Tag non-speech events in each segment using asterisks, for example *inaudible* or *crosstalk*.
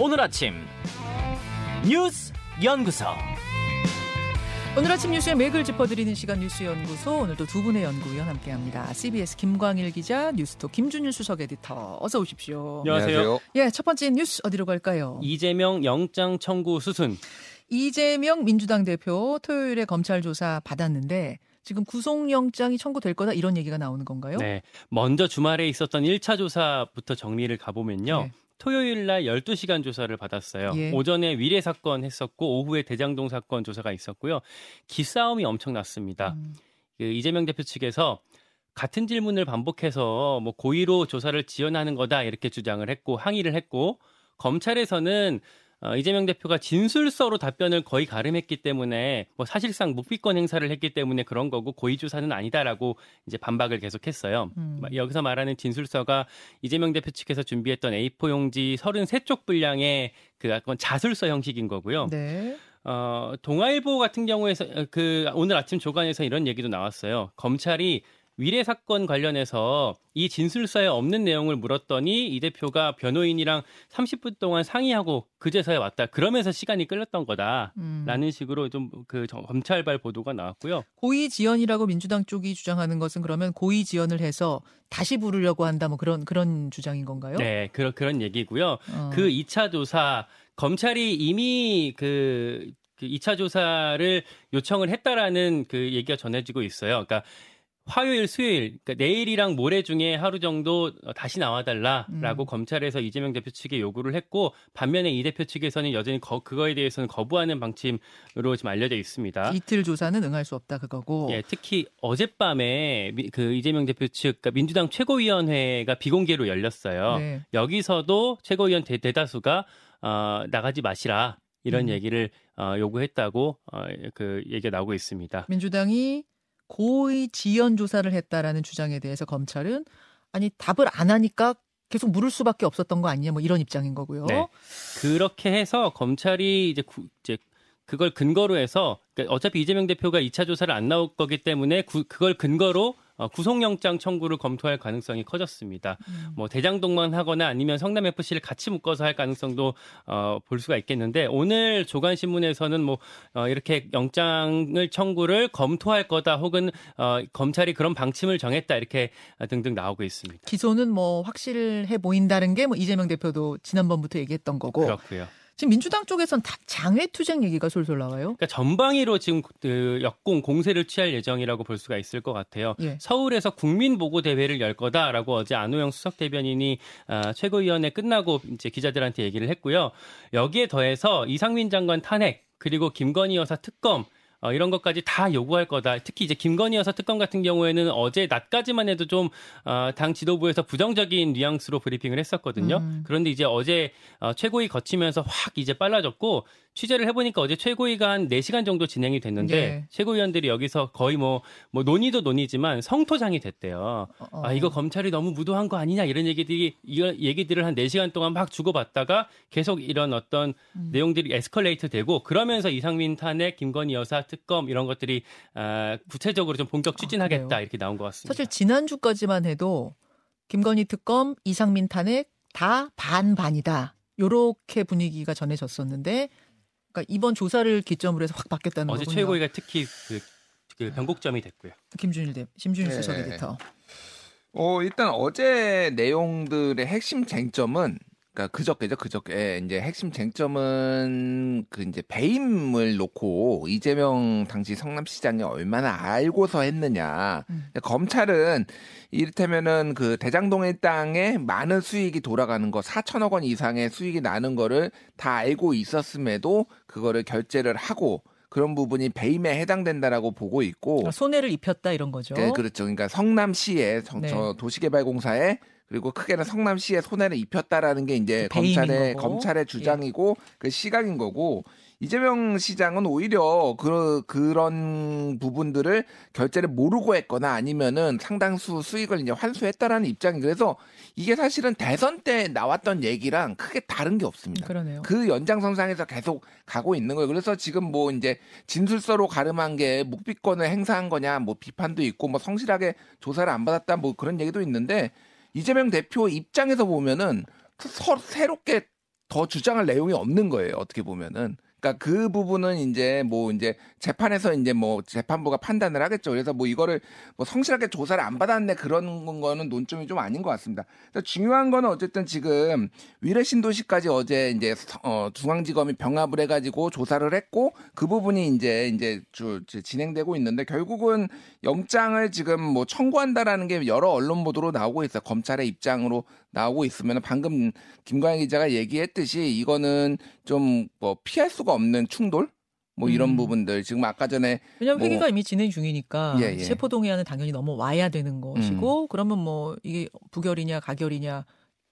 오늘 아침 뉴스 연구소. 오늘 아침 뉴스의 맥을 짚어드리는 시간 뉴스 연구소 오늘도 두 분의 연구위원 함께합니다. CBS 김광일 기자, 뉴스톡 김준일 수석 에디터 어서 오십시오. 안녕하세요. 예, 첫 번째 뉴스 어디로 갈까요? 이재명 영장 청구 수순. 이재명 민주당 대표 토요일에 검찰 조사 받았는데 지금 구속영장이 청구될 거다 이런 얘기가 나오는 건가요? 네. 먼저 주말에 있었던 1차 조사부터 정리를 가보면요. 네. 토요일 날 12시간 조사를 받았어요. 예. 오전에 위례 사건 했었고 오후에 대장동 사건 조사가 있었고요. 기싸움이 엄청 났습니다. 음, 그 이재명 대표 측에서 같은 질문을 반복해서 뭐 고의로 조사를 지연하는 거다 이렇게 주장을 했고 항의를 했고 검찰에서는 어, 이재명 대표가 진술서로 답변을 거의 가름했기 때문에 뭐 사실상 묵비권 행사를 했기 때문에 그런 거고 고의 조사는 아니다라고 이제 반박을 계속했어요. 음. 여기서 말하는 진술서가 이재명 대표 측에서 준비했던 A4 용지 33쪽 분량의 그 약간 자술서 형식인 거고요. 네. 어, 동아일보 같은 경우에서 어, 그 오늘 아침 조간에서 이런 얘기도 나왔어요. 검찰이 위례 사건 관련해서 이 진술서에 없는 내용을 물었더니 이 대표가 변호인이랑 30분 동안 상의하고 그제서야 왔다. 그러면서 시간이 끌렸던 거다라는 음. 식으로 좀 그 검찰발 보도가 나왔고요. 고의 지연이라고 민주당 쪽이 주장하는 것은 그러면 고의 지연을 해서 다시 부르려고 한다 뭐 그런 그런 주장인 건가요? 네, 그런 그런 얘기고요. 어. 그 2차 조사 검찰이 이미 그, 그 2차 조사를 요청을 했다라는 그 얘기가 전해지고 있어요. 그러니까 화요일, 수요일, 그러니까 내일이랑 모레 중에 하루 정도 다시 나와달라라고 음. 검찰에서 이재명 대표 측에 요구를 했고 반면에 이 대표 측에서는 여전히 거- 그거에 대해서는 거부하는 방침으로 지금 알려져 있습니다. 이틀 조사는 응할 수 없다 그거고. 예, 특히 어젯밤에 미- 그 이재명 대표 측, 그러니까 민주당 최고위원회가 비공개로 열렸어요. 네. 여기서도 최고위원 대, 대다수가 어, 나가지 마시라 이런 음. 얘기를 어, 요구했다고 어, 그 얘기가 나오고 있습니다. 민주당이 고의 지연 조사를 했다라는 주장에 대해서 검찰은 아니 답을 안 하니까 계속 물을 수밖에 없었던 거 아니냐 뭐 이런 입장인 거고요. 네. 그렇게 해서 검찰이 이제, 구, 이제 그걸 근거로 해서 그러니까 어차피 이재명 대표가 2차 조사를 안 나올 거기 때문에 구- 그걸 근거로 어, 구속영장 청구를 검토할 가능성이 커졌습니다. 음. 뭐 대장동만 하거나 아니면 성남 FC를 같이 묶어서 할 가능성도 어, 볼 수가 있겠는데 오늘 조간 신문에서는 뭐 어, 이렇게 영장을 청구를 검토할 거다 혹은 어, 검찰이 그런 방침을 정했다 이렇게 어, 등등 나오고 있습니다. 기소는 뭐 확실해 보인다는 게 뭐 이재명 대표도 지난번부터 얘기했던 거고 그렇고요. 지금 민주당 쪽에선 다 장외 투쟁 얘기가 솔솔 나와요. 그러니까 전방위로 지금 그 역공 공세를 취할 예정이라고 볼 수가 있을 것 같아요. 예. 서울에서 국민 보고 대회를 열 거다라고 어제 안호영 수석 대변인이 아, 최고위원회 끝나고 이제 기자들한테 얘기를 했고요. 여기에 더해서 이상민 장관 탄핵 그리고 김건희 여사 특검 어, 이런 것까지 다 요구할 거다. 특히 이제 김건희 여사 특검 같은 경우에는 어제 낮까지만 해도 좀, 어, 당 지도부에서 부정적인 뉘앙스로 브리핑을 했었거든요. 음. 그런데 이제 어제 어, 최고위 거치면서 확 이제 빨라졌고, 취재를 해보니까 어제 최고위가 한 4시간 정도 진행이 됐는데, 예. 최고위원들이 여기서 거의 뭐, 뭐 논의도 논의지만 성토장이 됐대요. 어, 아, 이거 검찰이 너무 무도한 거 아니냐, 이런 얘기들이, 이거 얘기들을 한 4시간 동안 막 주고받다가 계속 이런 어떤 음. 내용들이 에스컬레이트 되고, 그러면서 이상민 탄핵, 김건희 여사 특검 이런 것들이, 아, 구체적으로 좀 본격 추진하겠다, 아? 이렇게 나온 것 같습니다. 사실 지난주까지만 해도 김건희 특검, 이상민 탄핵 다 반반이다. 요렇게 분위기가 전해졌었는데 그러니까 이번 조사를 기점으로 해서 확 바뀌었다는 어제 거군요. 최고위가 특히 그, 그 변곡점이 됐고요. 김준일 대 심준일 네. 수석 에디터. 어, 일단 어제 내용들의 핵심 쟁점은 그러니까 그저께죠, 그저께 이제 핵심 쟁점은 그 이제 배임을 놓고 이재명 당시 성남시장이 얼마나 알고서 했느냐. 음. 검찰은 이를테면은 그 대장동의 땅에 많은 수익이 돌아가는 거 4천억 원 이상의 수익이 나는 거를 다 알고 있었음에도 그거를 결제를 하고 그런 부분이 배임에 해당된다라고 보고 있고 그러니까 손해를 입혔다 이런 거죠. 네, 그렇죠. 그러니까 성남시에 성- 네. 저 도시개발공사에 그리고 크게는 성남시에 손해를 입혔다라는 게 이제 그 검찰의 거고. 검찰의 주장이고 그 시각인 거고 이재명 시장은 오히려 그 그런 부분들을 결제를 모르고 했거나 아니면은 상당수 수익을 이제 환수했다라는 입장이 그래서 이게 사실은 대선 때 나왔던 얘기랑 크게 다른 게 없습니다. 그러네요. 그 연장선상에서 계속 가고 있는 거예요. 그래서 지금 뭐 이제 진술서로 가름한 게 묵비권을 행사한 거냐 뭐 비판도 있고 뭐 성실하게 조사를 안 받았다 뭐 그런 얘기도 있는데 이재명 대표 입장에서 보면은 서, 새롭게 더 주장할 내용이 없는 거예요. 어떻게 보면은. 그러니까 그 부분은 이제 뭐 이제 재판에서 이제 뭐 재판부가 판단을 하겠죠. 그래서 뭐 이거를 뭐 성실하게 조사를 안 받았네 그런 거는 논점이 좀 아닌 것 같습니다. 중요한 거는 어쨌든 지금 위례 신도시까지 어제 이제 어 중앙지검이 병합을 해가지고 조사를 했고 그 부분이 이제 이제 주 진행되고 있는데 결국은 영장을 지금 뭐 청구한다라는 게 여러 언론 보도로 나오고 있어요. 검찰의 입장으로 나오고 있으면 방금 김광희 기자가 얘기했듯이 이거는 좀 뭐 피할 수가 없는 충돌 뭐 이런 음. 부분들 지금 아까 전에 왜냐하면 뭐- 회기가 이미 진행 중이니까 예, 예. 체포동의안은 당연히 넘어와야 되는 것이고 그러면 뭐 이게 부결이냐 가결이냐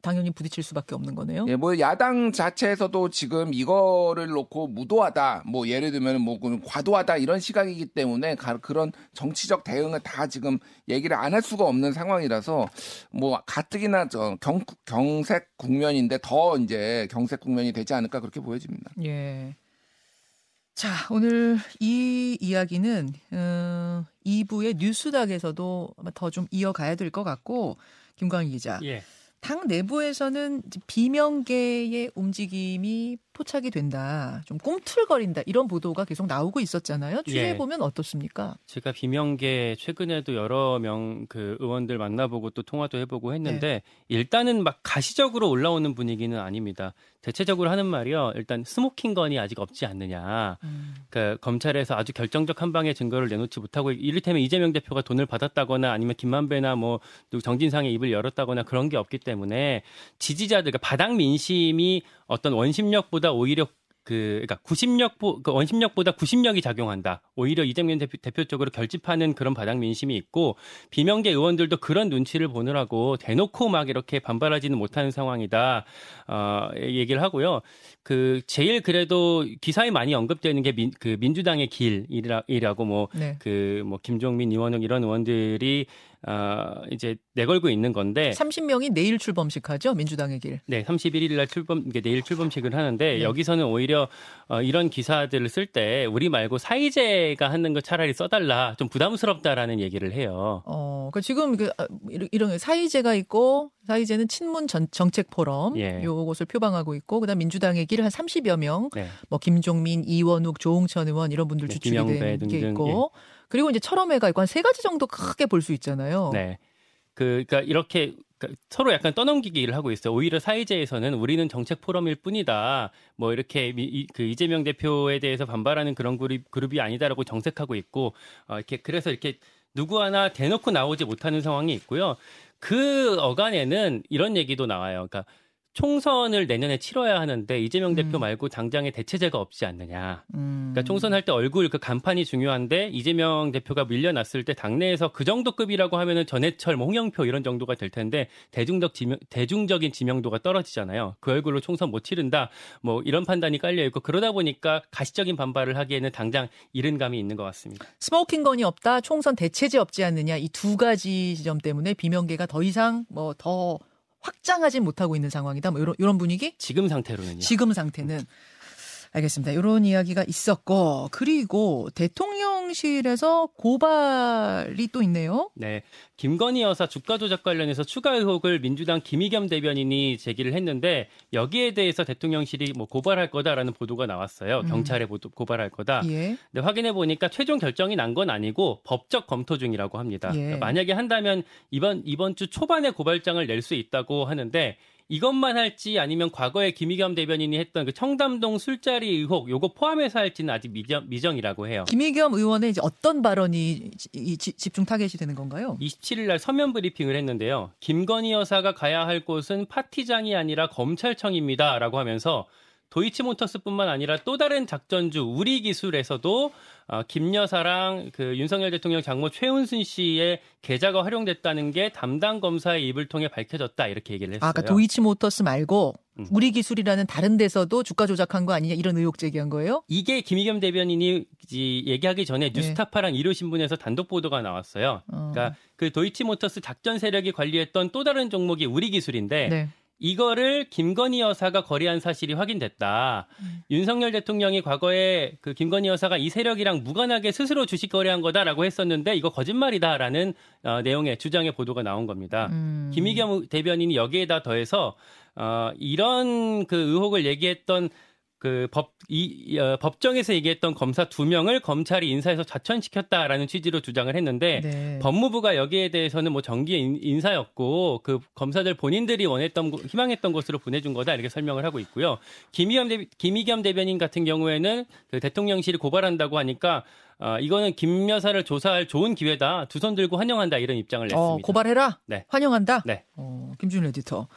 당연히 부딪힐 수밖에 없는 거네요. 예, 뭐 야당 자체에서도 지금 이거를 놓고 무도하다, 뭐 예를 들면 뭐 과도하다 이런 시각이기 때문에 가- 그런 정치적 대응을 다 지금 얘기를 안 할 수가 없는 상황이라서 뭐 가뜩이나 저 경, 경색 국면인데 더 이제 경색 국면이 되지 않을까 그렇게 보여집니다. 예. 자, 오늘 이 이야기는 어, 2부의 뉴스닥에서도 아마 더 좀 이어가야 될 것 같고 김광희 기자. 예. 당 내부에서는 비명계의 움직임이 포착이 된다. 좀 꿈틀거린다. 이런 보도가 계속 나오고 있었잖아요. 취재해 예. 보면 어떻습니까? 제가 비명계 최근에도 여러 명 그 의원들 만나보고 또 통화도 해보고 했는데 일단은 막 가시적으로 올라오는 분위기는 아닙니다. 대체적으로 하는 말이요. 일단 smoking gun이 아직 없지 않느냐. 음. 그 검찰에서 아주 결정적 한 방의 증거를 내놓지 못하고 이를테면 이재명 대표가 돈을 받았다거나 아니면 김만배나 뭐 정진상의 입을 열었다거나 그런 게 없기 때문에 지지자들 그러니까 바닥 민심이 어떤 원심력보다 오히려 그 그러니까 구심력 그 원심력보다 구심력이 작용한다. 오히려 이재명 대표, 대표 쪽으로 결집하는 그런 바닥 민심이 있고 비명계 의원들도 그런 눈치를 보느라고 대놓고 막 이렇게 반발하지는 못하는 상황이다. 어, 얘기를 하고요. 그 제일 그래도 기사에 많이 언급되는 게 민, 그 민주당의 길이라고 뭐 네. 그 뭐 김종민, 이원웅 이런 의원들이 어, 이제 내걸고 있는 건데 30명이 내일 출범식 하죠. 민주당의 길. 네, 31일 날 출범 이게 내일 출범식을 하는데 네. 여기서는 오히려 어, 이런 기사들을 쓸 때 우리 말고 사이제가 하는 거 차라리 써달라 좀 부담스럽다라는 얘기를 해요. 어, 그 지금 그 아, 이런- 사이제가 있고 사이제는 친문 전, 정책 포럼 예. 요것을 표방하고 있고 그다음 민주당의 길 한 30여 명, 네, 뭐 김종민, 이원욱, 조홍천 의원 이런 분들 네, 주축이 김영배 된게 등등, 있고 그리고 이제 철험회가 있고 한 세 가지 정도 크게 볼 수 있잖아요. 네. 그, 그러니까 이렇게 그러니까 서로 약간 떠넘기기를 하고 있어요. 오히려 사이제에서는 우리는 정책 포럼일 뿐이다. 뭐 이렇게 미- 이, 그 이재명 대표에 대해서 반발하는 그런 그룹, 그룹이 아니다라고 정색하고 있고 어, 이렇게 그래서 이렇게 누구 하나 대놓고 나오지 못하는 상황이 있고요. 그 어간에는 이런 얘기도 나와요. 그러니까 총선을 내년에 치러야 하는데 이재명 대표 음. 말고 당장에 대체제가 없지 않느냐. 음. 그러니까 총선할 때 얼굴 그 간판이 중요한데 이재명 대표가 밀려났을 때 당내에서 그 정도 급이라고 하면은 전해철, 뭐 홍영표 이런 정도가 될 텐데 대중적 지명, 대중적인 지명도가 떨어지잖아요. 그 얼굴로 총선 못 치른다. 뭐 이런 판단이 깔려 있고 그러다 보니까 가시적인 반발을 하기에는 당장 이른 감이 있는 것 같습니다. smoking gun이 없다, 총선 대체제 없지 않느냐 이 두 가지 지점 때문에 비명계가 더 이상 뭐더 확장하진 못하고 있는 상황이다. 뭐 이런 이런 분위기? 지금 상태로는요. 지금 상태는 알겠습니다. 이런 이야기가 있었고 그리고 대통령실에서 고발이 또 있네요. 네. 김건희 여사 주가 조작 관련해서 추가 의혹을 민주당 김의겸 대변인이 제기를 했는데 여기에 대해서 대통령실이 뭐 고발할 거다라는 보도가 나왔어요. 음. 경찰에 보도, 고발할 거다. 예. 근데 확인해 보니까 최종 결정이 난 건 아니고 법적 검토 중이라고 합니다. 예. 그러니까 만약에 한다면 이번 이번 주 초반에 고발장을 낼 수 있다고 하는데 이것만 할지 아니면 과거에 김의겸 대변인이 했던 그 청담동 술자리 의혹 요거 포함해서 할지는 아직 미정, 미정이라고 해요. 김의겸 의원의 이제 어떤 발언이 지- 이 지- 집중 타겟이 되는 건가요? 27일 날 서면 브리핑을 했는데요. 김건희 여사가 가야 할 곳은 파티장이 아니라 검찰청입니다라고 하면서 도이치모터스뿐만 아니라 또 다른 작전주 우리 기술에서도 어, 김 여사랑 그 윤석열 대통령 장모 최은순 씨의 계좌가 활용됐다는 게 담당 검사의 입을 통해 밝혀졌다 이렇게 얘기를 했어요. 아, 그러니까 도이치모터스 말고 음. 우리 기술이라는 다른 데서도 주가 조작한 거 아니냐 이런 의혹 제기한 거예요? 이게 김의겸 대변인이 이- 얘기하기 전에 뉴스타파랑 일요신문에서 단독 보도가 나왔어요. 네. 어. 그러니까 그 도이치모터스 작전 세력이 관리했던 또 다른 종목이 우리 기술인데 네. 이거를 김건희 여사가 거래한 사실이 확인됐다. 음. 윤석열 대통령이 과거에 그 김건희 여사가 이 세력이랑 무관하게 스스로 주식 거래한 거다라고 했었는데 이거 거짓말이다라는 어, 내용의 주장의 보도가 나온 겁니다. 음. 김희겸 대변인이 여기에다 더해서 어, 이런 그 의혹을 얘기했던 그 법, 이, 어, 법정에서 얘기했던 검사 두 명을 검찰이 인사해서 좌천시켰다라는 취지로 주장을 했는데 네. 법무부가 여기에 대해서는 뭐 정기의 인- 인사였고 그 검사들 본인들이 원했던 곳- 희망했던 곳으로 보내준 거다 이렇게 설명을 하고 있고요. 김희겸 대 김희겸 대변인 같은 경우에는 그 대통령실이 고발한다고 하니까 어, 이거는 김 여사를 조사할 좋은 기회다. 두 손 들고 환영한다 이런 입장을 냈습니다. 어, 고발해라. 네. 환영한다. 네. 어, 김준 에디터.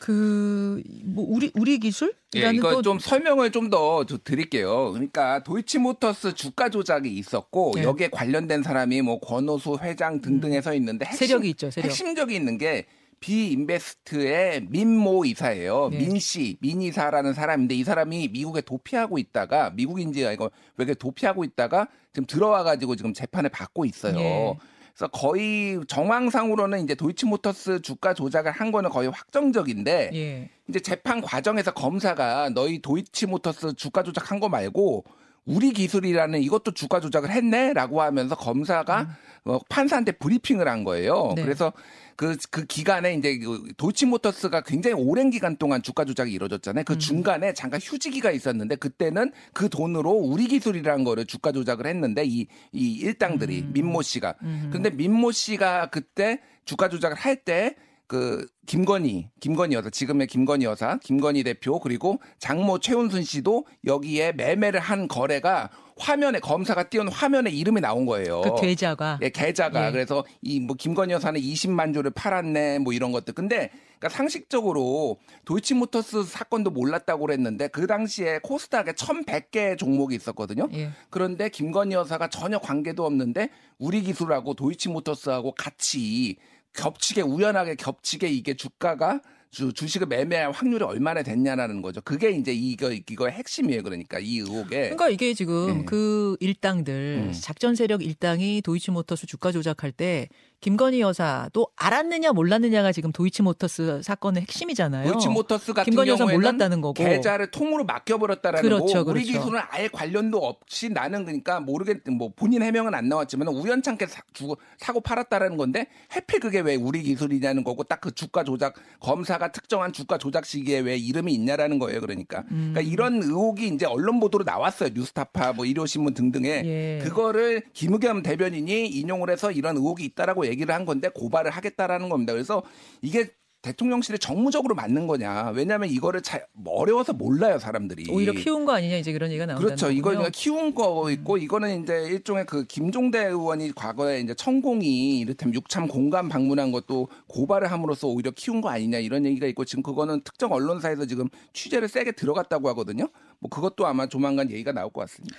그, 뭐, 우리, 우리 예, 기술이라는 이거 또좀 설명을 좀 더 드릴게요. 그러니까 도이치모터스 주가 조작이 있었고 네. 여기에 관련된 사람이 뭐 권오수 회장 등등 해서 있는데 핵심, 세력이 있죠, 세력. 핵심적이 있는 게 비인베스트의 민모 이사예요. 네. 민 씨, 민 이사라는 사람인데 이 사람이 미국에 도피하고 있다가 미국인지 이거 외국에 도피하고 있다가 지금 들어와 가지고 지금 재판을 받고 있어요. 예. 그래서 거의 정황상으로는 이제 도이치모터스 주가 조작을 한 거는 거의 확정적인데 예. 이제 재판 과정에서 검사가 너희 도이치모터스 주가 조작한 거 말고 우리 기술이라는 이것도 주가 조작을 했네라고 하면서 검사가 어, 판사한테 브리핑을 한 거예요. 음. 네. 그래서 그, 그 기간에 이제 그 도이치모터스가 굉장히 오랜 기간 동안 주가 조작이 이루어졌잖아요. 음. 그 중간에 잠깐 휴지기가 있었는데 그때는 그 돈으로 우리 기술이라는 거를 주가 조작을 했는데 이, 이 일당들이 음. 민모 씨가. 근데 민모 씨가 그때 주가 조작을 할때 그 김건희, 김건희 여사, 지금의 김건희 여사, 김건희 대표 그리고 장모 최은순 씨도 여기에 매매를 한 거래가 화면에 검사가 띄운 화면에 이름이 나온 거예요. 그 계좌가. 예, 계좌가 예. 그래서 이 뭐 김건희 여사는 20만 주를 팔았네 뭐 이런 것들. 근데 그러니까 상식적으로 도이치모터스 사건도 몰랐다고 그랬는데 그 당시에 코스닥에 1,100개 종목이 있었거든요. 예. 그런데 김건희 여사가 전혀 관계도 없는데 우리 기술하고 도이치모터스하고 같이 겹치게 우연하게 겹치게 이게 주가가 주, 주식을 매매할 확률이 얼마나 됐냐라는 거죠. 그게 이제 이거 이거의 핵심이에요. 그러니까 이 의혹에 그러니까 이게 지금 예. 그 일당들 음. 작전 세력 일당이 도이치모터스 주가 조작할 때 김건희 여사도 알았느냐 몰랐느냐가 지금 도이치모터스 사건의 핵심이잖아요. 도이치모터스 같은 김건희 여사 몰랐다는 거고. 계좌를 통으로 맡겨버렸다라는 그렇죠, 거. 우리 그렇죠. 기술은 아예 관련도 없이 나는 그러니까 모르겠 뭐 본인 해명은 안 나왔지만 우연찮게 사, 주, 사고 팔았다라는 건데 해필 그게 왜 우리 기술이냐는 거고 딱 그 주가 조작 검사가 특정한 주가 조작 시기에 왜 이름이 있냐라는 거예요. 그러니까 음. 그러니까 이런 의혹이 이제 언론 보도로 나왔어요. 뉴스타파 뭐 일요신문 등등에 예. 그거를 김의겸 대변인이 인용을 해서 이런 의혹이 있다라고 얘기를 한 건데 고발을 하겠다라는 겁니다. 그래서 이게 대통령실에 정무적으로 맞는 거냐? 왜냐하면 이거를 잘 어려워서 몰라요 사람들이. 오히려 키운 거 아니냐 이제 그런 얘기가 나온다는 그렇죠. 이거. 그냥 키운 거 있고 이거는 이제 일종의 그 김종대 의원이 과거에 이제 천공이 이를테면 육참 공간 방문한 것도 고발을 함으로써 오히려 키운 거 아니냐 이런 얘기가 있고 지금 그거는 특정 언론사에서 지금 취재를 세게 들어갔다고 하거든요. 뭐 그것도 아마 조만간 얘기가 나올 것 같습니다.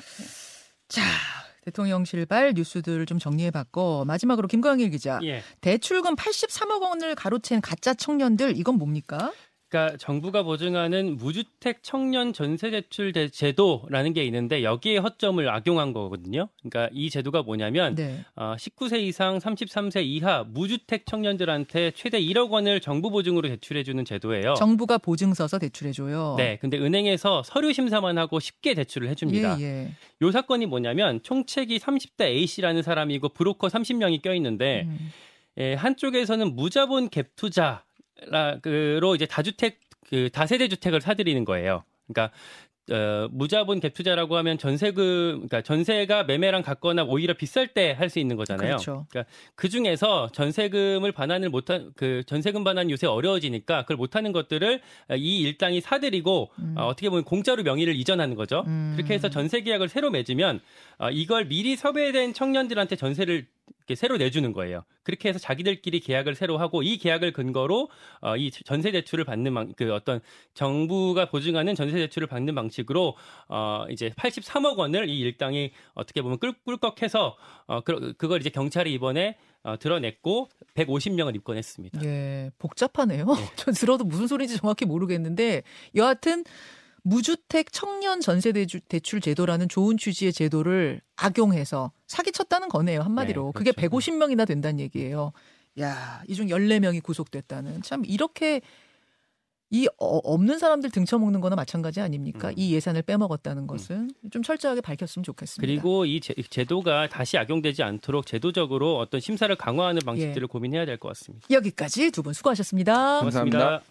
자, 대통령실발 뉴스들을 좀 정리해봤고 마지막으로 김광일 기자. 예. 대출금 83억 원을 가로챈 가짜 청년들 이건 뭡니까? 그러니까 정부가 보증하는 무주택 청년 전세 대출 대- 제도라는 게 있는데 여기에 허점을 악용한 거거든요. 그러니까 이 제도가 뭐냐면 네. 어, 19세 이상 33세 이하 무주택 청년들한테 최대 1억 원을 정부 보증으로 대출해 주는 제도예요. 정부가 보증 서서 대출해 줘요. 네, 근데 은행에서 서류 심사만 하고 쉽게 대출을 해 줍니다. 예, 예. 요 사건이 뭐냐면 총책이 30대 A 씨라는 사람이고 브로커 30명이 껴 있는데 음. 예, 한쪽에서는 무자본 갭 투자 로 이제 다주택 그 다세대 주택을 사들이는 거예요. 그러니까 어, 무자본 갭 투자라고 하면 전세금 그러니까 전세가 매매랑 같거나 오히려 비쌀 때 할 수 있는 거잖아요. 그렇죠. 그러니까 그 중에서 전세금을 반환을 못한 그 전세금 반환 요새 어려워지니까 그걸 못하는 것들을 이 일당이 사들이고 음. 어, 어떻게 보면 공짜로 명의를 이전하는 거죠. 음. 그렇게 해서 전세 계약을 새로 맺으면 어, 이걸 미리 섭외된 청년들한테 전세를 이렇게 새로 내주는 거예요. 그렇게 해서 자기들끼리 계약을 새로 하고 이 계약을 근거로 어, 이 전세 대출을 받는 방, 그 어떤 정부가 보증하는 전세 대출을 받는 방식으로 어, 이제 83억 원을 이 일당이 어떻게 보면 꿀, 꿀꺽해서 어, 그, 그걸 이제 경찰이 이번에 어, 드러냈고 150명을 입건했습니다. 예, 복잡하네요. 네. *laughs* 전 들어도 무슨 소리인지 정확히 모르겠는데 여하튼 무주택 청년 전세 대출 제도라는 좋은 취지의 제도를 악용해서 사기쳤다는 거네요. 한마디로. 네, 그게 그렇죠. 150명이나 된다는 얘기예요. 야, 이 중 14명이 구속됐다는 참 이렇게 이 어- 없는 사람들 등쳐먹는 거나 마찬가지 아닙니까? 음. 이 예산을 빼먹었다는 것은 좀 철저하게 밝혔으면 좋겠습니다. 그리고 이 제, 제도가 다시 악용되지 않도록 제도적으로 어떤 심사를 강화하는 방식들을 고민해야 될 것 같습니다. 여기까지 두 분 수고하셨습니다. 감사합니다. 고맙습니다.